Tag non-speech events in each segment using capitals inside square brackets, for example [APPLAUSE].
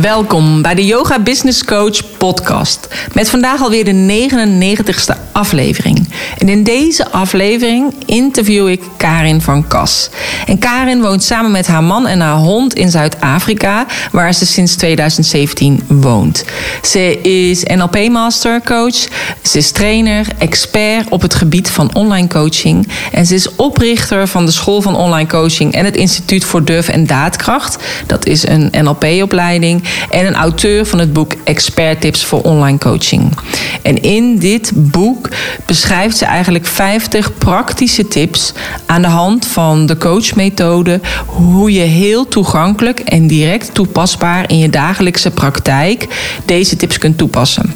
Welkom bij de Yoga Business Coach podcast. Met vandaag alweer de 99ste aflevering. En in deze aflevering interview ik Karin van Kas. En Karin woont samen met haar man en haar hond in Zuid-Afrika, waar ze sinds 2017 woont. Ze is NLP Master Coach, ze is trainer, expert op het gebied van online coaching en ze is oprichter van de School van Online Coaching en het Instituut voor Durf en Daadkracht. Dat is een NLP-opleiding en een auteur van het boek Expert Tips voor Online Coaching. En in dit boek beschrijft ze eigenlijk 50 praktische tips aan de hand van de coachmethode. Hoe je heel toegankelijk en direct toepasbaar in je dagelijkse praktijk deze tips kunt toepassen.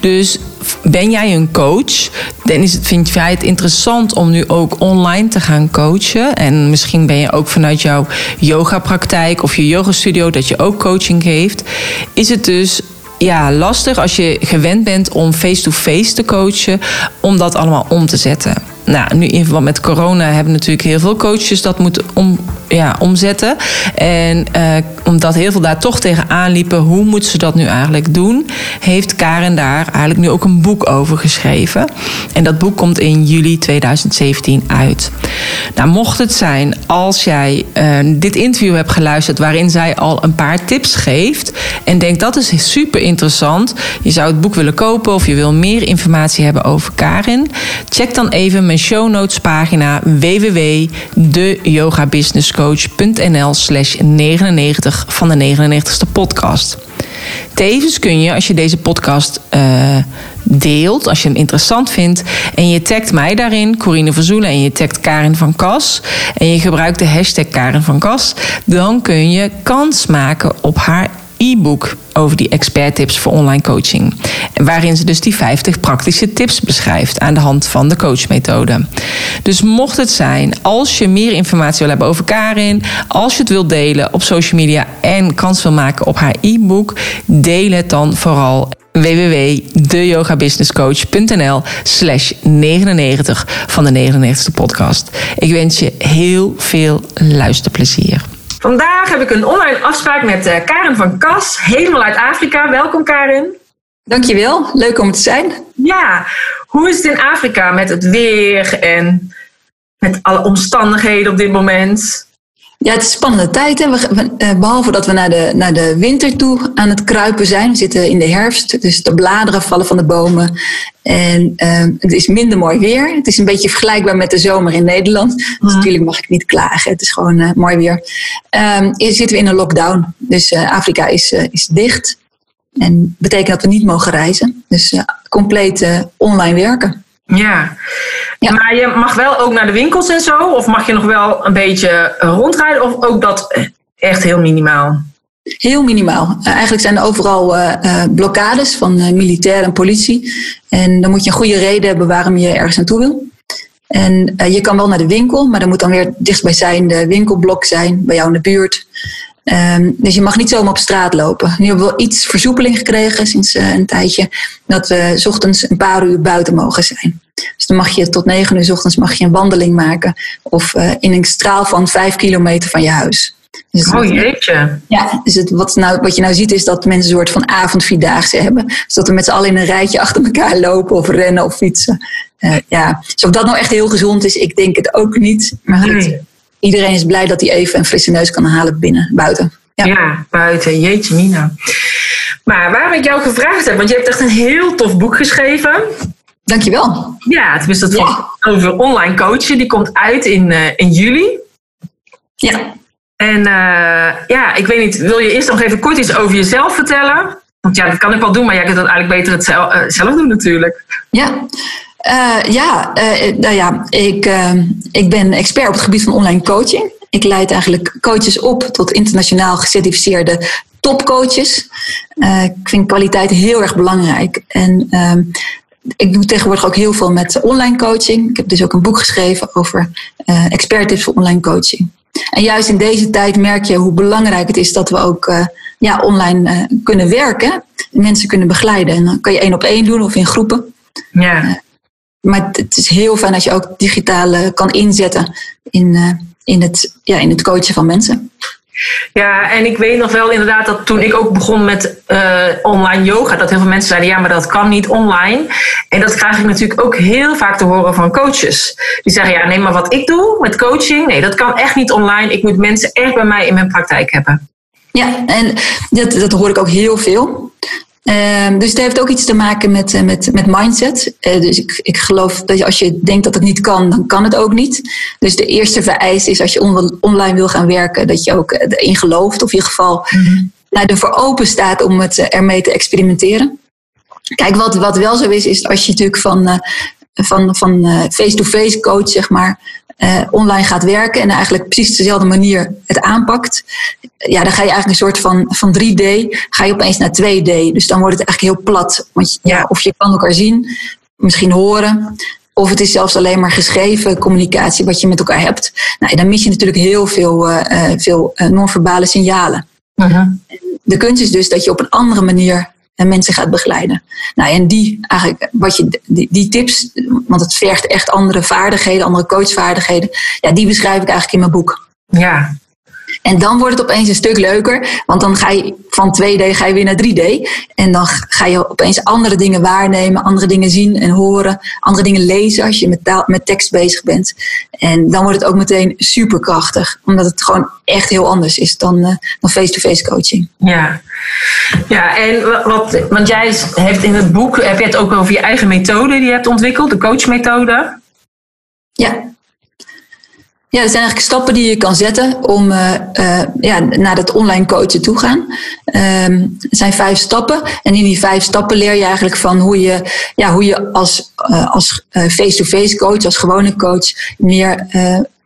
Dus ben jij een coach, dan is het, vind jij het interessant om nu ook online te gaan coachen. En misschien ben je ook vanuit jouw yogapraktijk of je yogastudio dat je ook coaching geeft. Is het dus ja, lastig als je gewend bent om face-to-face te coachen, om dat allemaal om te zetten. Nou, nu in verband met corona hebben natuurlijk heel veel coaches dat moeten om, ja, omzetten. En uh, omdat heel veel daar toch tegenaan liepen, hoe moeten ze dat nu eigenlijk doen? Heeft Karen daar eigenlijk nu ook een boek over geschreven. En dat boek komt in juli 2017 uit. Nou, mocht het zijn als jij uh, dit interview hebt geluisterd waarin zij al een paar tips geeft en denkt dat is super interessant, je zou het boek willen kopen of je wil meer informatie hebben over Karin, check dan even mijn show notes pagina www.deyogabusinesscoach.nl slash 99 van de 99ste podcast. Tevens kun je, als je deze podcast uh, deelt, als je hem interessant vindt en je tagt mij daarin, Corine Verzoelen, en je tagt Karin van Kas en je gebruikt de hashtag Karin van Kas, dan kun je kans maken op haar e-book over die expert tips voor online coaching. Waarin ze dus die 50 praktische tips beschrijft aan de hand van de coachmethode. Dus mocht het zijn, als je meer informatie wil hebben over Karin, als je het wilt delen op social media en kans wil maken op haar e-book, deel het dan vooral www.deyogabusinesscoach.nl slash 99 van de 99ste podcast. Ik wens je heel veel luisterplezier. Vandaag heb ik een online afspraak met uh, Karen van Kas, helemaal uit Afrika. Welkom Karen. Dankjewel, leuk om te zijn. Ja, hoe is het in Afrika met het weer en met alle omstandigheden op dit moment? Ja, het is een spannende tijd. Hè? We, eh, behalve dat we naar de, naar de winter toe aan het kruipen zijn. We zitten in de herfst, dus de bladeren vallen van de bomen. En uh, het is minder mooi weer. Het is een beetje vergelijkbaar met de zomer in Nederland. Dus natuurlijk mag ik niet klagen. Het is gewoon uh, mooi weer. Um, hier zitten we in een lockdown. Dus uh, Afrika is, is dicht. En betekent dat we niet mogen reizen. Dus compleet online werken. Ja. ja. maar je mag wel ook naar de winkels en zo? Of mag je nog wel een beetje rondrijden? Of ook dat echt heel minimaal? Heel minimaal. Uh, eigenlijk zijn er overal uh, uh, blokkades van militair en politie. En dan moet je een goede reden hebben waarom je ergens naartoe wil. En je kan wel naar de winkel, maar dan moet dan weer dichtstbijzijnde winkelblok zijn, bij jou in de buurt. Um, dus je mag niet zomaar op straat lopen. Nu hebben we wel iets versoepeling gekregen sinds een tijdje. Dat we s ochtends een paar uur buiten mogen zijn. Dus dan mag je tot negen uur s ochtends mag je een wandeling maken. Of in een straal van vijf kilometer van je huis. Dus oh jeetje. Ja, dus het, wat, nou, wat je nou ziet is dat mensen een soort van avondvierdaagse hebben. Dus dat we met z'n allen in een rijtje achter elkaar lopen of rennen of fietsen. Uh, ja, dus of dat nou echt heel gezond is, ik denk het ook niet. Maar goed, iedereen is blij dat hij even een frisse neus kan halen binnen, buiten. Ja, ja buiten. Jeetje mina. Maar waarom ik jou gevraagd heb, want je hebt echt een heel tof boek geschreven. Dankjewel. Ja, het is dat ja. over online coachen. Die komt uit in, uh, in juli. Ja. En uh, ja, ik weet niet, wil je eerst nog even kort iets over jezelf vertellen? Want ja, dat kan ik wel doen, maar jij kunt dat eigenlijk beter het zelf, uh, zelf doen natuurlijk. Ja, uh, ja, nou ja ik, ik ben expert op het gebied van online coaching. Ik leid eigenlijk coaches op tot internationaal gecertificeerde topcoaches. ik vind kwaliteit heel erg belangrijk. En ehm, ik doe tegenwoordig ook heel veel met online coaching. Ik heb dus ook een boek geschreven over uh, expert tips voor online coaching. En juist in deze tijd merk je hoe belangrijk het is dat we ook ja, online kunnen werken. Mensen kunnen begeleiden. En dan kan je één op één doen of in groepen. Ja. Maar het is heel fijn als je ook digitaal kan inzetten in, in, het, ja, in het coachen van mensen. Ja, en ik weet nog wel inderdaad dat toen ik ook begon met uh, online yoga, dat heel veel mensen zeiden: ja, maar dat kan niet online. En dat krijg ik natuurlijk ook heel vaak te horen van coaches. Die zeggen: ja, nee, maar wat ik doe met coaching, nee, dat kan echt niet online. Ik moet mensen echt bij mij in mijn praktijk hebben. Ja, en dat, dat hoor ik ook heel veel. Um, dus het heeft ook iets te maken met, eh, met, met mindset. Uh, dus ik, ik geloof dat als je denkt dat het niet kan, dan kan het ook niet. Dus de eerste vereiste is als je on online wil gaan werken, dat je ook erin gelooft. Of in ieder geval mm -hmm. nou, ervoor open staat om het ermee te experimenteren. Kijk, wat, wat wel zo is, is als je natuurlijk van, uh, van, van face-to-face -face coach, zeg maar, uh, online gaat werken en eigenlijk precies dezelfde manier het aanpakt, ja, dan ga je eigenlijk een soort van, van 3D, ga je opeens naar 2D. Dus dan wordt het eigenlijk heel plat. Want ja, of je kan elkaar zien, misschien horen, of het is zelfs alleen maar geschreven communicatie wat je met elkaar hebt. Nou, dan mis je natuurlijk heel veel, uh, veel non-verbale signalen. Uh -huh. De kunst is dus dat je op een andere manier en mensen gaat begeleiden. Nou, en die, eigenlijk, wat je, die, die tips, want het vergt echt andere vaardigheden, andere coachvaardigheden, ja, die beschrijf ik eigenlijk in mijn boek. Ja, en dan wordt het opeens een stuk leuker, want dan ga je van 2D ga je weer naar 3D. En dan ga je opeens andere dingen waarnemen, andere dingen zien en horen, andere dingen lezen als je met, taal, met tekst bezig bent. En dan wordt het ook meteen superkrachtig, omdat het gewoon echt heel anders is dan, uh, dan face-to-face coaching. Ja, ja en wat, want jij hebt in het boek, heb je het ook over je eigen methode die je hebt ontwikkeld, de coachmethode. Ja, ja, er zijn eigenlijk stappen die je kan zetten om uh, uh, ja, naar dat online coachen toe gaan. Um, er zijn vijf stappen. En in die vijf stappen leer je eigenlijk van hoe je, ja, hoe je als, uh, als face-to-face coach, als gewone coach, meer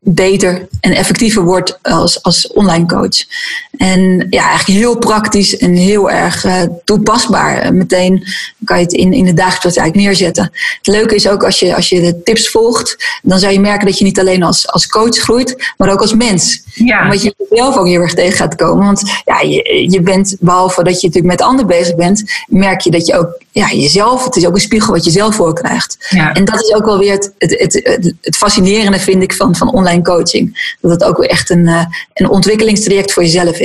beter en effectiever wordt als, als online coach. En ja, eigenlijk heel praktisch en heel erg uh, toepasbaar. Meteen kan je het in, in de dagelijkse praktijk neerzetten. Het leuke is ook als je, als je de tips volgt, dan zou je merken dat je niet alleen als, als coach groeit, maar ook als mens. Ja. Omdat je zelf ook heel erg tegen gaat komen. Want ja, je, je bent, behalve dat je natuurlijk met anderen bezig bent, merk je dat je ook ja, jezelf, het is ook een spiegel wat je zelf voor krijgt. Ja. En dat is ook wel weer het, het, het, het, fascinerende, vind ik, van, van online coaching. Dat het ook weer echt een, uh, een ontwikkelingstraject voor jezelf is.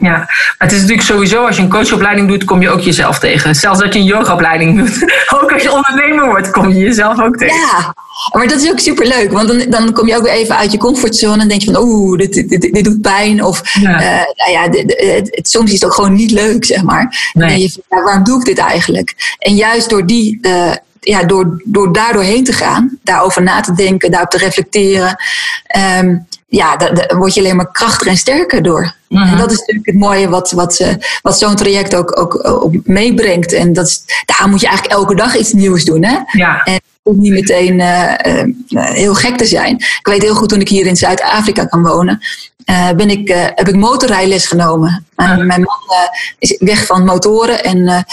Ja, maar het is natuurlijk sowieso, als je een coachopleiding doet, kom je ook jezelf tegen. Zelfs als je een yogaopleiding doet. [LAUGHS] Ook als je ondernemer wordt, kom je jezelf ook tegen. Ja, maar dat is ook superleuk. Want dan, dan kom je ook weer even uit je comfortzone en denk je van, oeh, dit, dit, dit, dit, doet pijn. Of ja. Uh, nou ja, het, het, soms is het ook gewoon niet leuk, zeg maar. Nee. En je vindt, waarom doe ik dit eigenlijk? En juist door die... Uh, ja, door, door daar doorheen te gaan, daarover na te denken, daarop te reflecteren, um, ja, daar word je alleen maar krachtiger en sterker door. Mm-hmm. En dat is natuurlijk het mooie wat, wat, uh, wat zo'n traject ook, ook, ook meebrengt. En dat is, daar moet je eigenlijk elke dag iets nieuws doen. Hè? Ja. En hoeft niet meteen uh, uh, heel gek te zijn. Ik weet heel goed, toen ik hier in Zuid-Afrika kan wonen, ben ik, heb ik motorrijles genomen. Mm-hmm. Mijn man is weg van motoren en,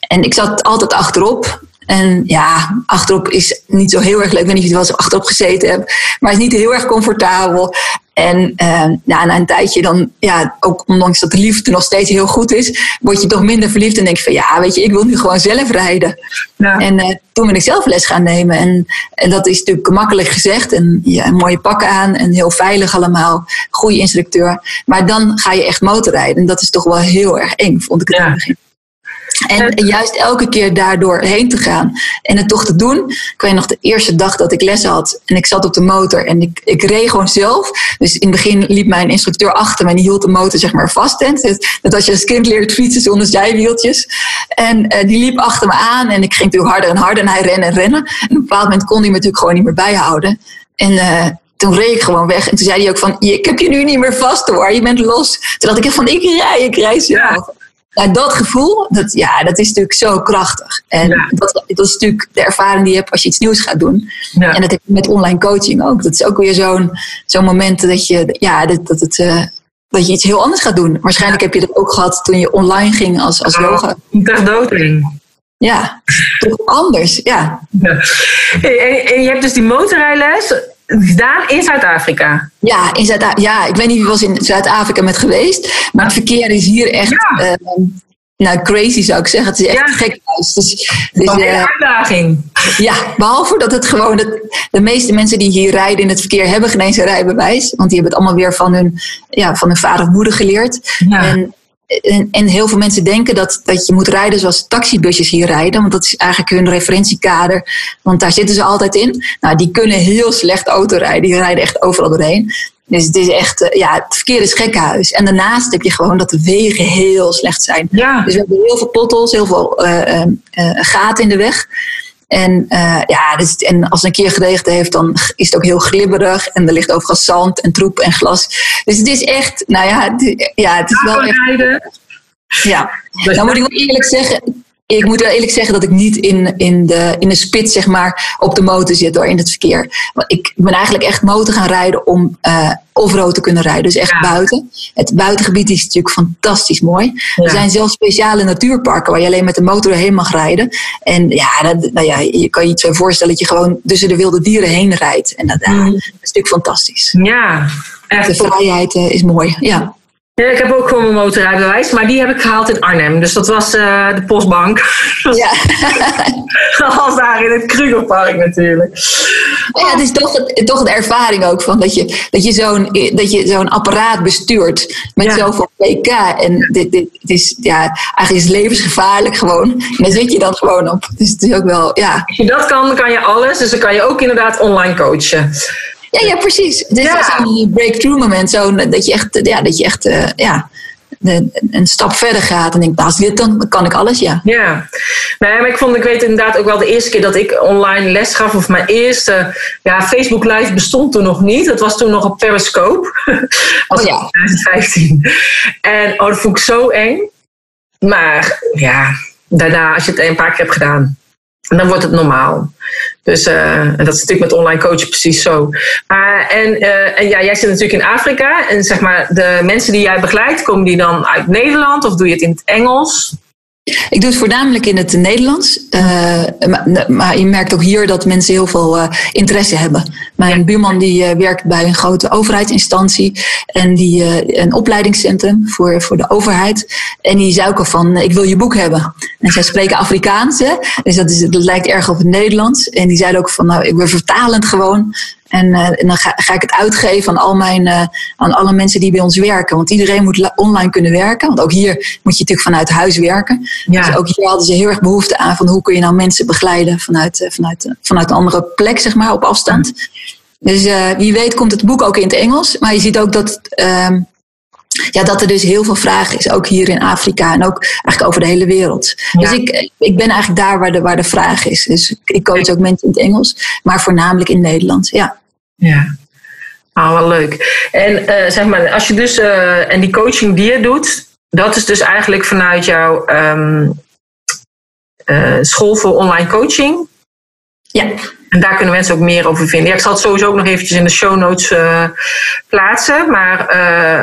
en ik zat altijd achterop. En ja, achterop is niet zo heel erg leuk. Ik weet niet of je wel eens achterop gezeten hebt. Maar het is niet heel erg comfortabel. En uh, ja, na een tijdje dan, ja, ook ondanks dat de liefde nog steeds heel goed is, word je toch minder verliefd en denk je van ja, weet je, ik wil nu gewoon zelf rijden. Ja. En uh, toen ben ik zelf les gaan nemen. En, en dat is natuurlijk makkelijk gezegd. En ja, mooie pakken aan en heel veilig allemaal. Goede instructeur. Maar dan ga je echt motorrijden. En dat is toch wel heel erg eng, vond ik het ja. in het begin. En juist elke keer daardoor heen te gaan en het toch te doen. Ik weet nog de eerste dag dat ik les had en ik zat op de motor en ik, ik reed gewoon zelf. Dus in het begin liep mijn instructeur achter me en die hield de motor zeg maar vast. Dat als je als kind leert fietsen zonder zijwieltjes. En uh, die liep achter me aan en ik ging natuurlijk harder en harder en hij rennen en rennen. En op een bepaald moment kon hij me natuurlijk gewoon niet meer bijhouden. En uh, toen reed ik gewoon weg. En toen zei hij ook van, ik heb je nu niet meer vast hoor, je bent los. Toen dacht ik van, ik rij, ik rij zelf. Ja nou, dat gevoel, dat, ja, dat is natuurlijk zo krachtig. En ja. dat, dat is natuurlijk de ervaring die je hebt als je iets nieuws gaat doen. Ja. En dat heb je met online coaching ook. Dat is ook weer zo'n zo'n moment dat je, ja, dat, dat, het, uh, dat je iets heel anders gaat doen. Waarschijnlijk heb je dat ook gehad toen je online ging als, als yoga. Ter dooding. ja, toch anders. Ja. ja. En, en je hebt dus die motorrijles gedaan in Zuid-Afrika. Ja, in Zuid ja, ik weet niet wie was in Zuid-Afrika met geweest. Maar het verkeer is hier echt. Ja. Ehm, nou, crazy zou ik zeggen. Het is echt ja. gek huis. Dus, dus, een uh, uitdaging. Ja, behalve dat het gewoon... Dat de meeste mensen die hier rijden in het verkeer hebben geen eens een rijbewijs. Want die hebben het allemaal weer van hun, ja, van hun vader of moeder geleerd. Ja. En, en, en, heel veel mensen denken dat, dat je moet rijden zoals taxibusjes hier rijden. Want dat is eigenlijk hun referentiekader. Want daar zitten ze altijd in. Nou, die kunnen heel slecht autorijden. Die rijden echt overal doorheen. Dus het is echt, eh, ja, het verkeer is gekkenhuis. En daarnaast heb je gewoon dat de wegen heel slecht zijn. Ja. Dus we hebben heel veel potholes, heel veel uh, uh, gaten in de weg. En, ja, dus, en als het een keer geregend heeft, dan is het ook heel glibberig. En er ligt overal zand en troep en glas. Dus het is echt, nou ja, het, ja, het is wel echt... Ja, dan moet ik ook eerlijk zeggen, ik moet wel eerlijk zeggen dat ik niet in, in, de, in de spits zeg maar, op de motor zit door in het verkeer. Ik ben eigenlijk echt motor gaan rijden om uh, off-road te kunnen rijden. Dus echt buiten. Het buitengebied is natuurlijk fantastisch mooi. Er zijn zelfs speciale natuurparken waar je alleen met de motor heen mag rijden. En ja, dat, nou ja je kan je iets voorstellen dat je gewoon tussen de wilde dieren heen rijdt. En dat, mm. dat is natuurlijk fantastisch. Ja, echt. De vrijheid uh, is mooi. Ja. Ja, ik heb ook gewoon mijn motorrijbewijs, maar die heb ik gehaald in Arnhem. Dus dat was uh, de postbank. [LAUGHS] Ja. dat [LAUGHS] was daar in het Krugerpark natuurlijk. Ja, het is toch, toch de ervaring ook van dat je, dat je zo'n dat je zo'n apparaat bestuurt met zoveel pk. En dit, dit, het is, ja, eigenlijk is het levensgevaarlijk gewoon. En daar zit je dan gewoon op. Dus het is ook wel, ja. Als je dat kan, dan kan je alles. Dus dan kan je ook inderdaad online coachen. Ja, ja precies. Dit ja. is een breakthrough moment. Zo, dat je echt, ja, dat je echt uh, ja, een stap verder gaat en denkt, nou, als dit dan kan ik alles, ja. Ja, nee, maar ik vond, ik weet inderdaad ook wel de eerste keer dat ik online les gaf, of mijn eerste, ja, Facebook Live bestond toen nog niet. Dat was toen nog op Periscope. [LAUGHS] als oh, ja. 2015. En oh, dat vond ik zo eng. Maar ja, daarna, als je het een paar keer hebt gedaan, dan wordt het normaal. Dus uh, en dat is natuurlijk met online coachen precies zo. Uh, en, uh, en ja, jij zit natuurlijk in Afrika. En zeg maar, de mensen die jij begeleidt, komen die dan uit Nederland of doe je het in het Engels? Ik doe het voornamelijk in het Nederlands. Uh, maar, maar, je merkt ook hier dat mensen heel veel uh, interesse hebben. Mijn buurman die uh, werkt bij een grote overheidsinstantie. En die een opleidingscentrum voor, voor de overheid. En die zei ook al van, ik wil je boek hebben. En zij spreken Afrikaans. Hè? Dus dat, is, dat lijkt erg op het Nederlands. En die zeiden ook van, nou, ik ben vertalend gewoon. En, uh, en dan ga, ga, ik het uitgeven aan, al mijn, uh, aan alle mensen die bij ons werken. Want iedereen moet online kunnen werken. Want ook hier moet je natuurlijk vanuit huis werken. Ja. Dus ook hier hadden ze heel erg behoefte aan van hoe kun je nou mensen begeleiden vanuit, uh, vanuit, vanuit een andere plek, zeg maar, op afstand. Dus wie weet komt het boek ook in het Engels. Maar je ziet ook dat ehm, ja, dat er dus heel veel vraag is, ook hier in Afrika en ook eigenlijk over de hele wereld. Dus ik, ik ben eigenlijk daar waar de, waar de vraag is. Dus ik coach ook mensen in het Engels, maar voornamelijk in Nederland. Ja. Ja. Ah, wel leuk. En uh, zeg maar, als je dus, uh, en die coaching die je doet, dat is dus eigenlijk vanuit jouw um, uh, school voor online coaching? Ja. En daar kunnen mensen ook meer over vinden. Ja, ik zal het sowieso ook nog eventjes in de show notes plaatsen. Maar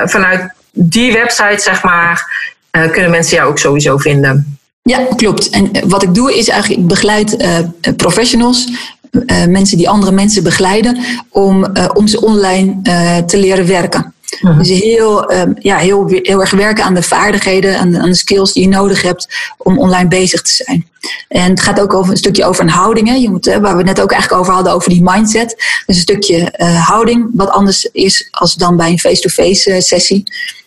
vanuit die website, zeg maar, uh, kunnen mensen jou ook sowieso vinden. Ja, klopt. En eh, wat ik doe is eigenlijk, ik begeleid uh, professionals, uh, mensen die andere mensen begeleiden, om, om ze online te leren werken. Mhm. Dus heel, um, ja, heel, heel erg werken aan de vaardigheden, aan de, aan de, skills die je nodig hebt om online bezig te zijn. En het gaat ook over een stukje over een houding. Hè. Je moet, waar we het net ook eigenlijk over hadden, over die mindset. Dus een stukje houding, wat anders is als dan bij een face-to-face sessie.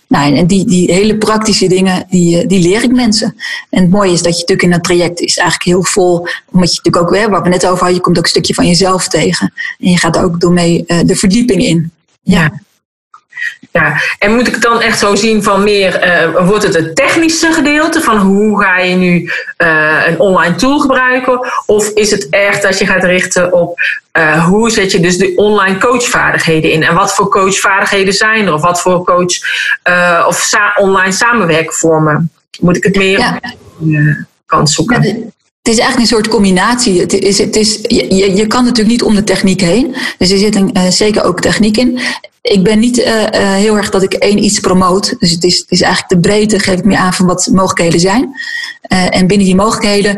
Nou, en die, die hele praktische dingen, die, eh, die leer ik mensen. En het mooie is dat je natuurlijk in dat traject is eigenlijk heel vol. Omdat je natuurlijk ook, waar we net over hadden, je komt ook een stukje van jezelf tegen. En je gaat ook door mee uh, de verdieping in. ja. Ja, en moet ik het dan echt zo zien van meer, uh, wordt het het technische gedeelte van hoe ga je nu uh, een online tool gebruiken? Of is het echt dat je gaat richten op uh, hoe zet je dus de online coachvaardigheden in? En wat voor coachvaardigheden zijn er? Of wat voor coach of sa online samenwerkvormen? Moet ik het meer ja. kant zoeken? Ja, het is eigenlijk een soort combinatie. Het is, het is, je, je kan natuurlijk niet om de techniek heen. Dus er zit een, zeker ook techniek in ik ben niet uh, uh, heel erg dat ik één iets promoot. Dus het is, het is eigenlijk de breedte, geef ik meer aan van wat mogelijkheden zijn. Uh, en binnen die mogelijkheden,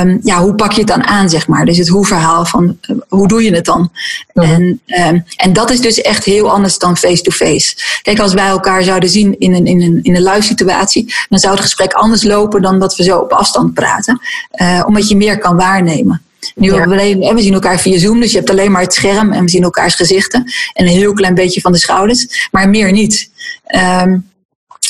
um, ja, hoe pak je het dan aan, zeg maar? Dus het hoe-verhaal van hoe doe je het dan? Ja. En, um, en dat is dus echt heel anders dan face-to-face. Kijk, als wij elkaar zouden zien in een, in een, in een live situatie, dan zou het gesprek anders lopen dan dat we zo op afstand praten. omdat je meer kan waarnemen. Nu ja. we, alleen, we zien elkaar via Zoom, dus je hebt alleen maar het scherm en we zien elkaars gezichten. En een heel klein beetje van de schouders, maar meer niet. Um,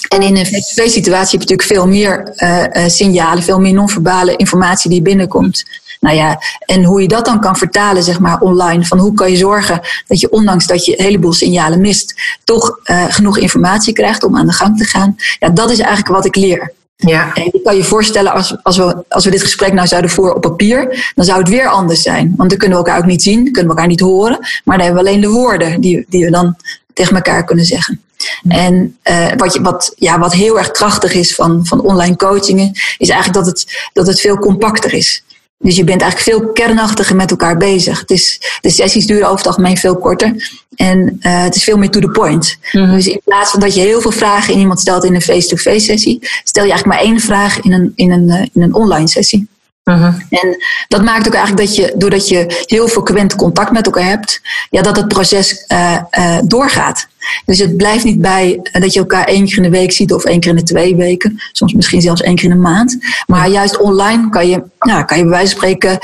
en in een face-to-face situatie heb je natuurlijk veel meer uh, uh, signalen, veel meer non-verbale informatie die binnenkomt. Nou ja, en hoe je dat dan kan vertalen, zeg maar, online. Van hoe kan je zorgen dat je, ondanks dat je een heleboel signalen mist, toch uh, genoeg informatie krijgt om aan de gang te gaan. Ja, dat is eigenlijk wat ik leer. Ja. En je kan je voorstellen, als, als, we, als we dit gesprek nou zouden voeren op papier, dan zou het weer anders zijn. Want dan kunnen we elkaar ook niet zien, kunnen we elkaar niet horen. Maar dan hebben we alleen de woorden die, die we dan tegen elkaar kunnen zeggen. En uh, wat, je, wat, ja, wat heel erg krachtig is van, van online coachingen, is eigenlijk dat het, dat het veel compacter is. Dus je bent eigenlijk veel kernachtiger met elkaar bezig. Het is, de sessies duren over het algemeen veel korter. En uh, het is veel meer to the point. Mm-hmm. Dus in plaats van dat je heel veel vragen in iemand stelt in een face-to-face sessie, stel je eigenlijk maar één vraag in een, in een, uh, in een online sessie. Uh-huh. En dat maakt ook eigenlijk dat je, doordat je heel frequent contact met elkaar hebt, ja, dat het proces uh, uh, doorgaat. Dus het blijft niet bij dat je elkaar één keer in de week ziet of één keer in de twee weken, soms misschien zelfs één keer in de maand. Maar juist online kan je, nou, kan je bij wijze van spreken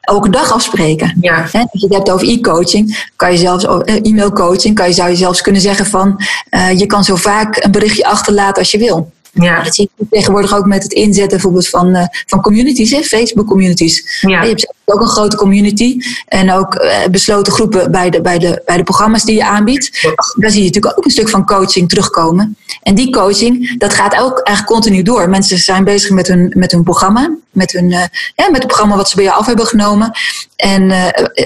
elke dag afspreken. Ja. He, als je het hebt over e-coaching, kan je zelfs e-mailcoaching, kan je, zou je zelfs kunnen zeggen van uh, je kan zo vaak een berichtje achterlaten als je wil. Ja. Dat zie je tegenwoordig ook met het inzetten bijvoorbeeld van, uh, van communities, hè, Facebook communities. Ja. Je hebt ook een grote community en ook uh, besloten groepen bij de, bij, de, bij de programma's die je aanbiedt. Daar zie je natuurlijk ook een stuk van coaching terugkomen. En die coaching, dat gaat ook eigenlijk continu door. Mensen zijn bezig met hun, met hun programma, met, hun, uh, ja, met het programma wat ze bij jou af hebben genomen. En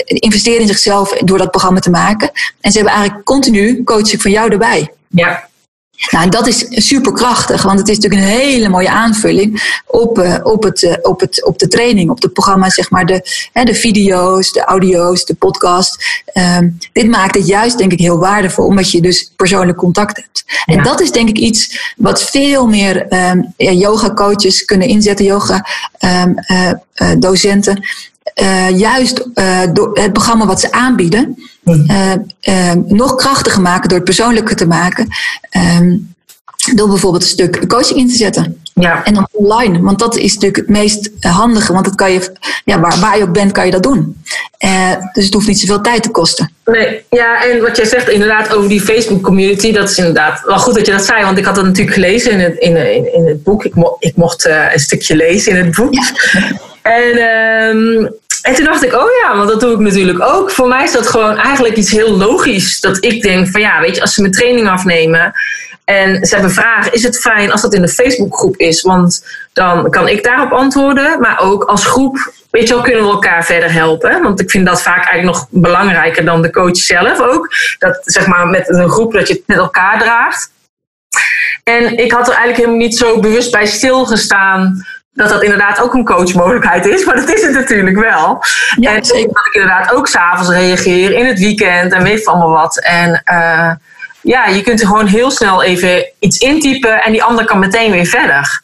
investeren in zichzelf door dat programma te maken. En ze hebben eigenlijk continu coaching van jou erbij. Ja. Nou, en dat is superkrachtig, want het is natuurlijk een hele mooie aanvulling op, uh, op, het, uh, op, het, op de training, op het programma, zeg maar, de, hè, de video's, de audio's, de podcast. Um, dit maakt het juist, denk ik, heel waardevol, omdat je dus persoonlijk contact hebt. Ja. En dat is, denk ik, iets wat veel meer um, yoga coaches kunnen inzetten, yoga um, uh, docenten. juist door het programma wat ze aanbieden, uh, uh, nog krachtiger maken door het persoonlijker te maken. Um, door bijvoorbeeld een stuk coaching in te zetten. Ja. En dan online, want dat is natuurlijk het meest handige. Want dat kan je, ja, waar, waar je ook bent, kan je dat doen. Uh, dus het hoeft niet zoveel tijd te kosten. Nee, ja, en wat jij zegt inderdaad over die Facebook community, dat is inderdaad wel goed dat je dat zei. Want ik had dat natuurlijk gelezen in het, in, in, in het boek. Ik, mo ik mocht uh, een stukje lezen in het boek. Ja. [LAUGHS] En um, en toen dacht ik, oh ja, want dat doe ik natuurlijk ook. Voor mij is dat gewoon eigenlijk iets heel logisch. Dat ik denk van ja, weet je, als ze mijn training afnemen en ze hebben vragen, is het fijn als dat in de Facebookgroep is? Want dan kan ik daarop antwoorden. Maar ook als groep, weet je wel, kunnen we elkaar verder helpen. Want ik vind dat vaak eigenlijk nog belangrijker dan de coach zelf ook. Dat zeg maar met een groep dat je het met elkaar draagt. En ik had er eigenlijk helemaal niet zo bewust bij stilgestaan dat dat inderdaad ook een coachmogelijkheid is. Maar dat is het natuurlijk wel. Ja, en zeker. dat ik inderdaad ook s'avonds reageer in het weekend en weet van allemaal wat. En uh, ja, je kunt er gewoon heel snel even iets intypen en die ander kan meteen weer verder.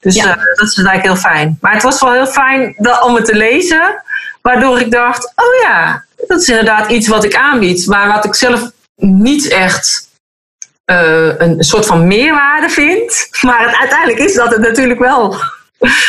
Dus ja. uh, dat is eigenlijk heel fijn. Maar het was wel heel fijn dat, om het te lezen, waardoor ik dacht: oh ja, dat is inderdaad iets wat ik aanbied, maar wat ik zelf niet echt. Uh, een soort van meerwaarde vind. [LAUGHS] Maar het, uiteindelijk is dat het natuurlijk wel.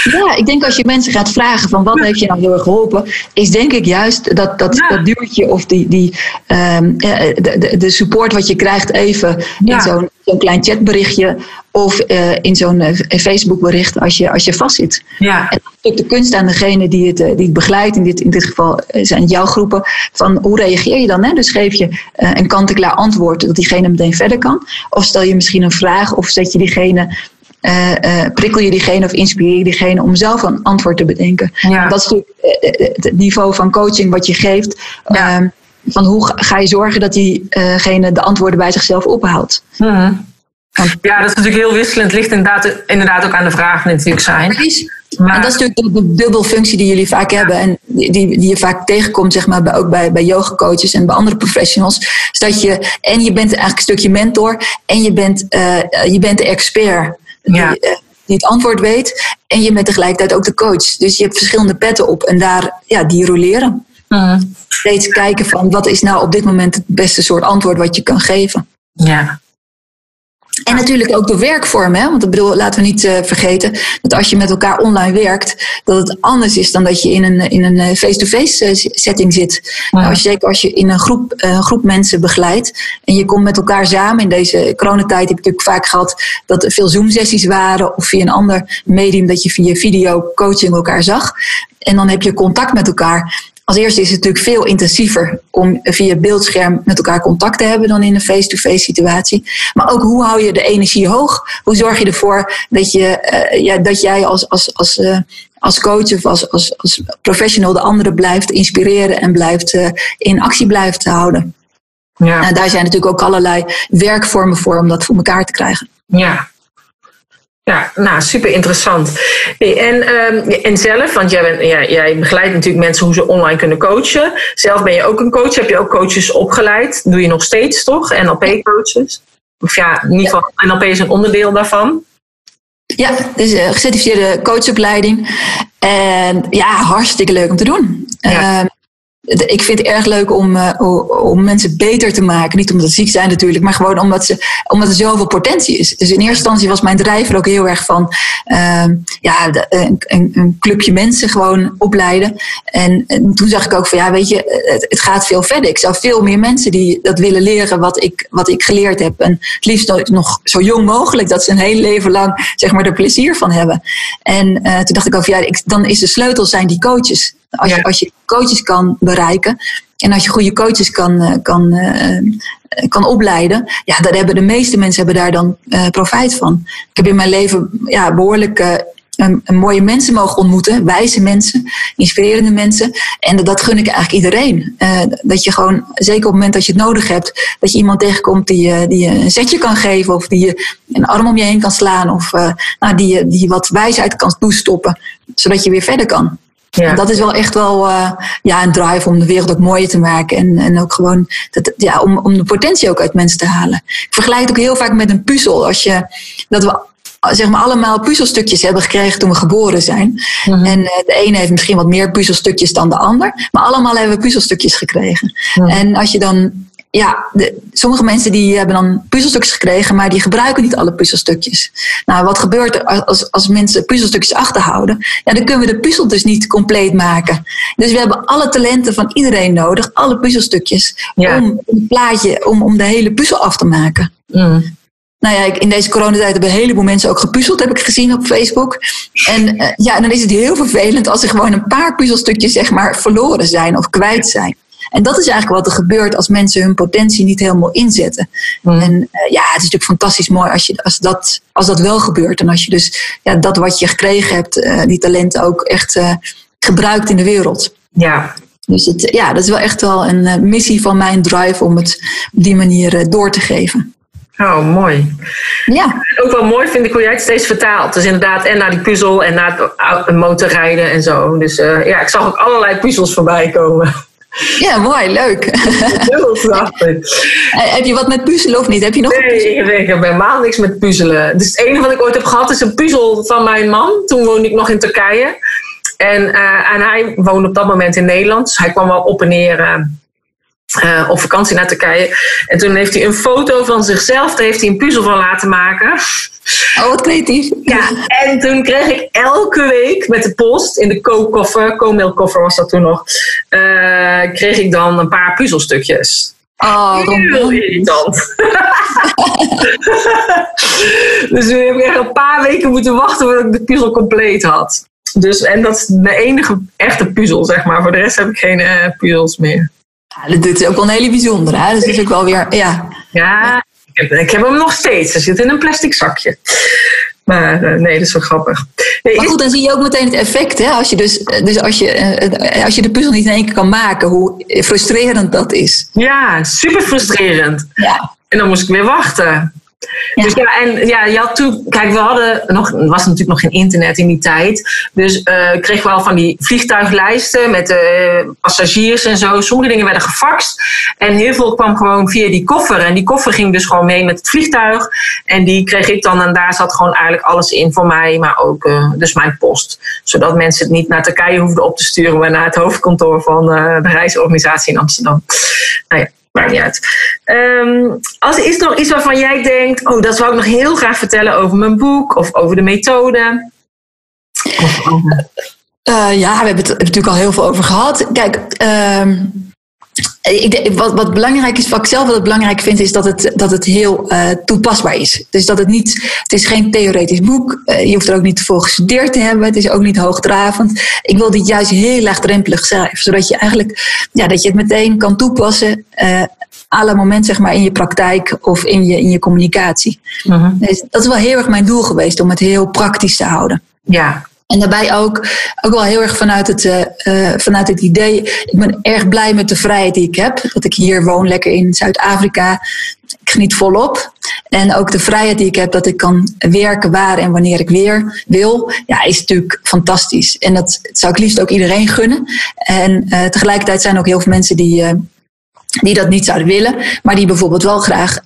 Ja, ik denk als je mensen gaat vragen van wat heeft je nou heel erg geholpen, is denk ik juist dat, dat, ja. dat duurtje of die, die, um, de, de, support wat je krijgt even ja. in zo'n zo'n klein chatberichtje of uh, in zo'n uh, Facebookbericht als je, als je vastzit. Ja. En natuurlijk de kunst aan degene die het, uh, die het begeleidt, in dit, in dit geval zijn jouw groepen, van hoe reageer je dan? Hè? Dus geef je een kant-en-klaar antwoord dat diegene meteen verder kan. Of stel je misschien een vraag of zet je diegene uh, uh, prikkel je diegene of inspireer je diegene om zelf een antwoord te bedenken. Ja. Dat is natuurlijk het niveau van coaching wat je geeft. Ja. Um, van hoe ga je zorgen dat diegene de antwoorden bij zichzelf ophaalt. Mm. Ja, dat is natuurlijk heel wisselend. Ligt inderdaad, inderdaad ook aan de vragen die natuurlijk zijn. Precies. Maar... En dat is natuurlijk de, dubbelfunctie die jullie vaak hebben en die, die je vaak tegenkomt, zeg maar, bij, ook bij, bij yoga coaches en bij andere professionals. Is dat je, en je bent eigenlijk een stukje mentor en je bent, uh, je bent de expert. Ja. Die, uh, die het antwoord weet. En je bent tegelijkertijd ook de coach. Dus je hebt verschillende petten op en daar, ja, die roleren. Mhm. Steeds kijken van wat is nou op dit moment het beste soort antwoord wat je kan geven. Ja, en natuurlijk ook de werkvorm. Hè? Want ik bedoel, laten we niet uh, vergeten dat als je met elkaar online werkt, dat het anders is dan dat je in een, in een face-to-face -face setting zit. Nou, als je, zeker als je in een groep, uh, groep mensen begeleidt en je komt met elkaar samen. In deze coronatijd heb ik natuurlijk vaak gehad dat er veel Zoom-sessies waren of via een ander medium dat je via video coaching elkaar zag. En dan heb je contact met elkaar. Als eerste is het natuurlijk veel intensiever om via beeldscherm met elkaar contact te hebben dan in een face-to-face situatie. Maar ook hoe hou je de energie hoog? Hoe zorg je ervoor dat, je, uh, ja, dat jij als, als, als, uh, als coach of als, als, als professional de anderen blijft inspireren en blijft uh, in actie blijft houden? Ja. Nou, daar zijn natuurlijk ook allerlei werkvormen voor om dat voor elkaar te krijgen. Ja, ja, nou, super interessant. en, um, en zelf, want jij, bent, ja, jij begeleidt natuurlijk mensen hoe ze online kunnen coachen. Zelf ben je ook een coach. Heb je ook coaches opgeleid? Doe je nog steeds, toch? NLP-coaches? Of ja, in ieder geval, NLP is een onderdeel daarvan. Ja, dus een gecertificeerde coachopleiding. En ja, hartstikke leuk om te doen. Ja. Ehm, ik vind het erg leuk om, uh, om mensen beter te maken. Niet omdat ze ziek zijn natuurlijk, maar gewoon omdat, ze, omdat er zoveel potentie is. Dus in eerste instantie was mijn drijver ook heel erg van uh, ja, de, een, een, clubje mensen gewoon opleiden. En, en, toen zag ik ook van ja, weet je, het, gaat veel verder. Ik zou veel meer mensen die dat willen leren wat ik, wat ik geleerd heb. En het liefst nog zo jong mogelijk, dat ze een heel leven lang zeg maar, er plezier van hebben. En uh, toen dacht ik ook van ja, dan is de sleutel zijn die coaches. Als, je, als je coaches kan bereiken en als je goede coaches kan, eh, kan, uh, kan opleiden, ja, daar hebben de meeste mensen hebben daar dan uh, profijt van. Ik heb in mijn leven ja, behoorlijk uh, een, een mooie mensen mogen ontmoeten, wijze mensen, inspirerende mensen. En dat, dat gun ik eigenlijk iedereen. Uh, dat je gewoon, zeker op het moment dat je het nodig hebt, dat je iemand tegenkomt die, die je een zetje kan geven, of die je een arm om je heen kan slaan, of nou, die, die wat wijsheid kan toestoppen, zodat je weer verder kan. Ja. Dat is wel echt wel uh, ja, een drive om de wereld ook mooier te maken. En, en ook gewoon dat, ja, om, om de potentie ook uit mensen te halen. Ik vergelijk het ook heel vaak met een puzzel. Als je, dat we zeg maar allemaal puzzelstukjes hebben gekregen toen we geboren zijn. Mhm. En uh, de ene heeft misschien wat meer puzzelstukjes dan de ander. Maar allemaal hebben we puzzelstukjes gekregen. Mhm. En als je dan ja, de, sommige mensen die hebben dan puzzelstukjes gekregen, maar die gebruiken niet alle puzzelstukjes. Nou, wat gebeurt er als, als mensen puzzelstukjes achterhouden? Ja, dan kunnen we de puzzel dus niet compleet maken. Dus we hebben alle talenten van iedereen nodig, alle puzzelstukjes, om een plaatje, om, om de hele puzzel af te maken. Mm. Nou ja, in deze coronatijd hebben een heleboel mensen ook gepuzzeld, heb ik gezien op Facebook. En uh, ja, dan is het heel vervelend als er gewoon een paar puzzelstukjes zeg maar verloren zijn of kwijt zijn. En dat is eigenlijk wat er gebeurt als mensen hun potentie niet helemaal inzetten. Mm. En uh, ja, het is natuurlijk fantastisch mooi als, je, als, dat, als dat wel gebeurt. En als je dus ja, dat wat je gekregen hebt, uh, die talenten ook echt uh, gebruikt in de wereld. Ja. Dus het, ja, dat is wel echt wel een missie van mijn drive om het op die manier door te geven. Oh, mooi. Ja. Ook wel mooi vind ik hoe jij het steeds vertaalt. Dus inderdaad, en naar die puzzel en naar het motorrijden en zo. Dus uh, ja, ik zag ook allerlei puzzels voorbij komen. [LAUGHS] Ja, mooi, leuk. [LAUGHS] Heel prachtig. Heb je wat met puzzelen of niet? Heb je nog nee, ik heb helemaal niks met puzzelen. Dus het enige wat ik ooit heb gehad is een puzzel van mijn man. Toen woonde ik nog in Turkije. En, uh, en hij woonde op dat moment in Nederland. Dus hij kwam wel op en neer uh, uh, op vakantie naar Turkije. En toen heeft hij een foto van zichzelf, daar heeft hij een puzzel van laten maken. Oh, wat creatief. Ja, en toen kreeg ik elke week met de post, in de kookkoffer, kookmeelkoffer was dat toen nog, uh, kreeg ik dan een paar puzzelstukjes. Oh, heel irritant. [LAUGHS] dus nu heb ik echt een paar weken moeten wachten voordat ik de puzzel compleet had. Dus, en dat is de enige echte puzzel, zeg maar. Voor de rest heb ik geen uh, puzzels meer. Ja, dit is ook wel een hele bijzondere. Hè? Dus dat is ook wel weer, ja. Ja, ik heb, hem nog steeds. Hij zit in een plastic zakje. Maar uh, nee, dat is wel grappig. Nee, maar goed, dan zie je ook meteen het effect. Hè? Als, je dus, dus als, je, uh, als je de puzzel niet in één keer kan maken, hoe frustrerend dat is. Ja, super frustrerend. Ja. En dan moest ik weer wachten. Dus ja, en ja, je had toen, kijk, we hadden nog, was natuurlijk nog geen internet in die tijd. Dus uh, kregen we wel van die vliegtuiglijsten met uh, passagiers en zo. Sommige dingen werden gefaxt. En heel veel kwam gewoon via die koffer. En die koffer ging dus gewoon mee met het vliegtuig. En die kreeg ik dan, en daar zat gewoon eigenlijk alles in voor mij, maar ook uh, dus mijn post. Zodat mensen het niet naar Turkije hoefden op te sturen, maar naar het hoofdkantoor van de reisorganisatie in Amsterdam. Nou ja maakt niet uit. Um, als er is nog iets waarvan jij denkt, oh, dat zou ik nog heel graag vertellen over mijn boek of over de methode. Uh, ja, we hebben het natuurlijk al heel veel over gehad. Kijk, uh, ik, wat, wat belangrijk is, wat ik zelf wel belangrijk vind, is dat het, dat het heel uh, toepasbaar is. Dus dat het niet, het is geen theoretisch boek. Uh, je hoeft er ook niet voor gestudeerd te hebben. Het is ook niet hoogdravend. Ik wil dit juist heel laagdrempelig schrijven, zodat je eigenlijk, ja, dat je het meteen kan toepassen. Uh, alle moment zeg maar in je praktijk of in je, in je communicatie. Uh-huh. dus dat is wel heel erg mijn doel geweest om het heel praktisch te houden. Ja, en daarbij ook, ook wel heel erg vanuit het, uh, vanuit het idee. Ik ben erg blij met de vrijheid die ik heb. Dat ik hier woon, lekker in Zuid-Afrika. Ik geniet volop. En ook de vrijheid die ik heb dat ik kan werken waar en wanneer ik weer wil. Ja, is natuurlijk fantastisch. En dat zou ik liefst ook iedereen gunnen. En uh, tegelijkertijd zijn er ook heel veel mensen die. Die dat niet zouden willen, maar die bijvoorbeeld wel graag,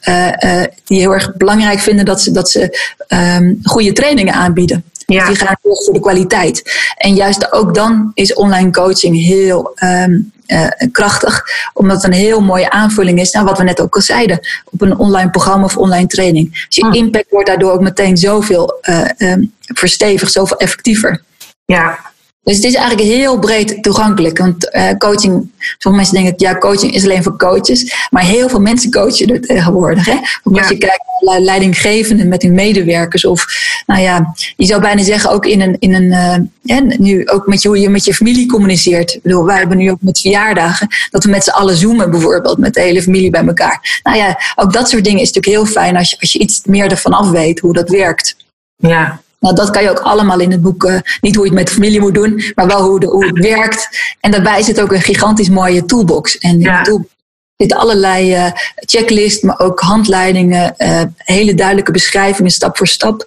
die heel erg belangrijk vinden dat ze, dat ze um, goede trainingen aanbieden. Ja. Die gaan voor de kwaliteit. En juist ook dan is online coaching heel um, uh, krachtig, omdat het een heel mooie aanvulling is naar wat we net ook al zeiden, op een online programma of online training. Dus je hm. impact wordt daardoor ook meteen zoveel uh, um, verstevigd, zoveel effectiever. Ja, dus het is eigenlijk heel breed toegankelijk. Want uh, coaching, sommige mensen denken, ja, coaching is alleen voor coaches. Maar heel veel mensen coachen er tegenwoordig. Hè? Ook als je kijkt naar leidinggevenden met hun medewerkers. Of, nou ja, je zou bijna zeggen ook in een, in een uh, nu ook met hoe je met je familie communiceert. Ik bedoel, wij hebben nu ook met verjaardagen, dat we met z'n allen zoomen bijvoorbeeld, met de hele familie bij elkaar. Nou ja, ook dat soort dingen is natuurlijk heel fijn als je, als je iets meer ervan af weet hoe dat werkt. Ja, nou, dat kan je ook allemaal in het boek. Uh, niet hoe je het met de familie moet doen, maar wel hoe, de, hoe het werkt. En daarbij zit ook een gigantisch mooie toolbox. En in ja. de toolbox zitten allerlei uh, checklists, maar ook handleidingen, uh, hele duidelijke beschrijvingen, stap voor stap.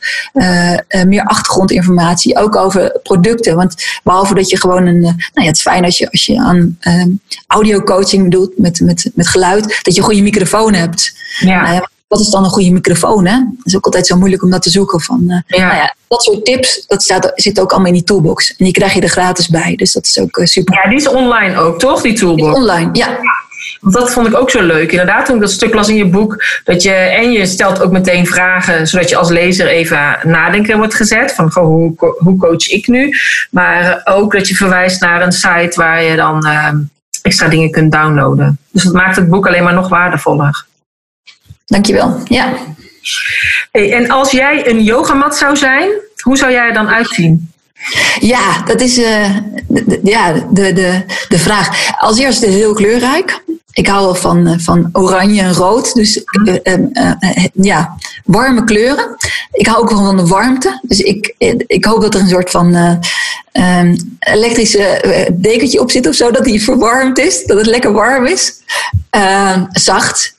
meer achtergrondinformatie, ook over producten. Want behalve dat je gewoon een. nou ja, het is fijn als je, als je aan audio coaching doet met, met, met geluid, dat je een goede microfoon hebt. Ja. Wat is dan een goede microfoon? Hè? Dat is ook altijd zo moeilijk om dat te zoeken. Van, uh, ja. Nou ja, dat soort tips, dat staat, zit ook allemaal in die toolbox. En die krijg je er gratis bij. Dus dat is ook uh, super. Ja, die is online ook, toch? Die toolbox? online, ja. Want dat vond ik ook zo leuk. Inderdaad, toen ik dat stuk las in je boek. Dat je, en je stelt ook meteen vragen, zodat je als lezer even nadenken wordt gezet. Van goh, hoe, hoe coach ik nu? Maar ook dat je verwijst naar een site waar je dan uh, extra dingen kunt downloaden. Dus dat maakt het boek alleen maar nog waardevoller. Dankjewel. Ja. Hey, en als jij een yogamat zou zijn, hoe zou jij er dan uitzien? Ja, dat is uh, de, ja, de, de, de vraag. Als eerste heel kleurrijk. Ik hou wel van, eh, van oranje en rood. Dus uh, uh, ja, warme kleuren. Ik hou ook wel van de warmte. Dus ik, ik hoop dat er een soort van um, elektrische dekentje op zit of zo. Dat die verwarmd is. Dat het lekker warm is. Ehm, zacht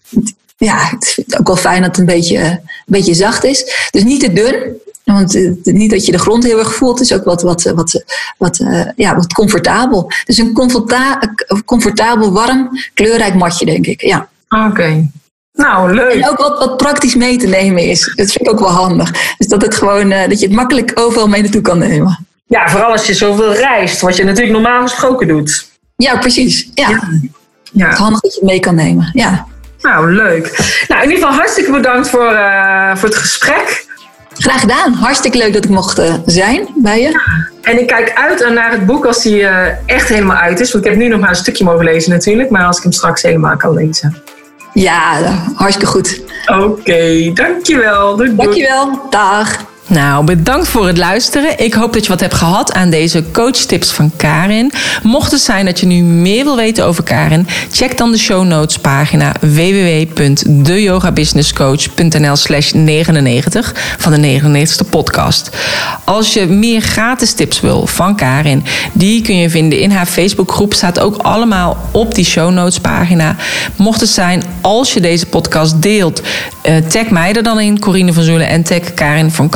ja, het is ook wel fijn dat het een beetje, een beetje zacht is. Dus niet te dun. Want uh, niet dat je de grond heel erg voelt, het is ook wat, wat, wat, wat, uh, ja, wat comfortabel. Dus een comforta comfortabel, warm, kleurrijk matje, denk ik. Ja. Oké. Okay. Nou, leuk. En ook wat, wat praktisch mee te nemen is. Dat vind ik ook wel handig. Dus dat, het gewoon, uh, dat je het makkelijk overal mee naartoe kan nemen. Ja, vooral als je zoveel reist, wat je natuurlijk normaal gesproken doet. Ja, precies. Ja. ja. ja. Het is handig dat je het mee kan nemen. Ja. Nou, leuk. Nou, in ieder geval hartstikke bedankt voor, uh, voor het gesprek. Graag gedaan. Hartstikke leuk dat ik mocht uh, zijn bij je. En ik kijk uit naar het boek als die uh, echt helemaal uit is. Want ik heb nu nog maar een stukje mogen lezen natuurlijk. Maar als ik hem straks helemaal kan lezen. Ja, hartstikke goed. Oké, okay, dankjewel. Doei, doei. Dankjewel. Dag. Nou, bedankt voor het luisteren. Ik hoop dat je wat hebt gehad aan deze coachtips van Karin. Mocht het zijn dat je nu meer wil weten over Karin, check dan de show notes pagina www.deyogabusinesscoach.nl slash 99 van de 99ste podcast. Als je meer gratis tips wil van Karin, die kun je vinden in haar Facebookgroep. Staat ook allemaal op die show notes pagina. Mocht het zijn als je deze podcast deelt, uh, tag mij er dan in, Corine van Zoelen en tag Karin van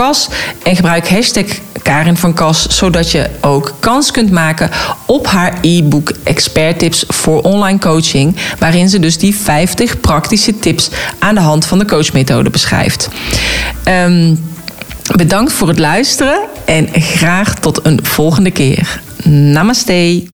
En gebruik hashtag Karin van Kas, zodat je ook kans kunt maken op haar e-book Expert Tips voor online coaching, waarin ze dus die 50 praktische tips aan de hand van de coachmethode beschrijft. Um, bedankt voor het luisteren en graag tot een volgende keer. Namaste.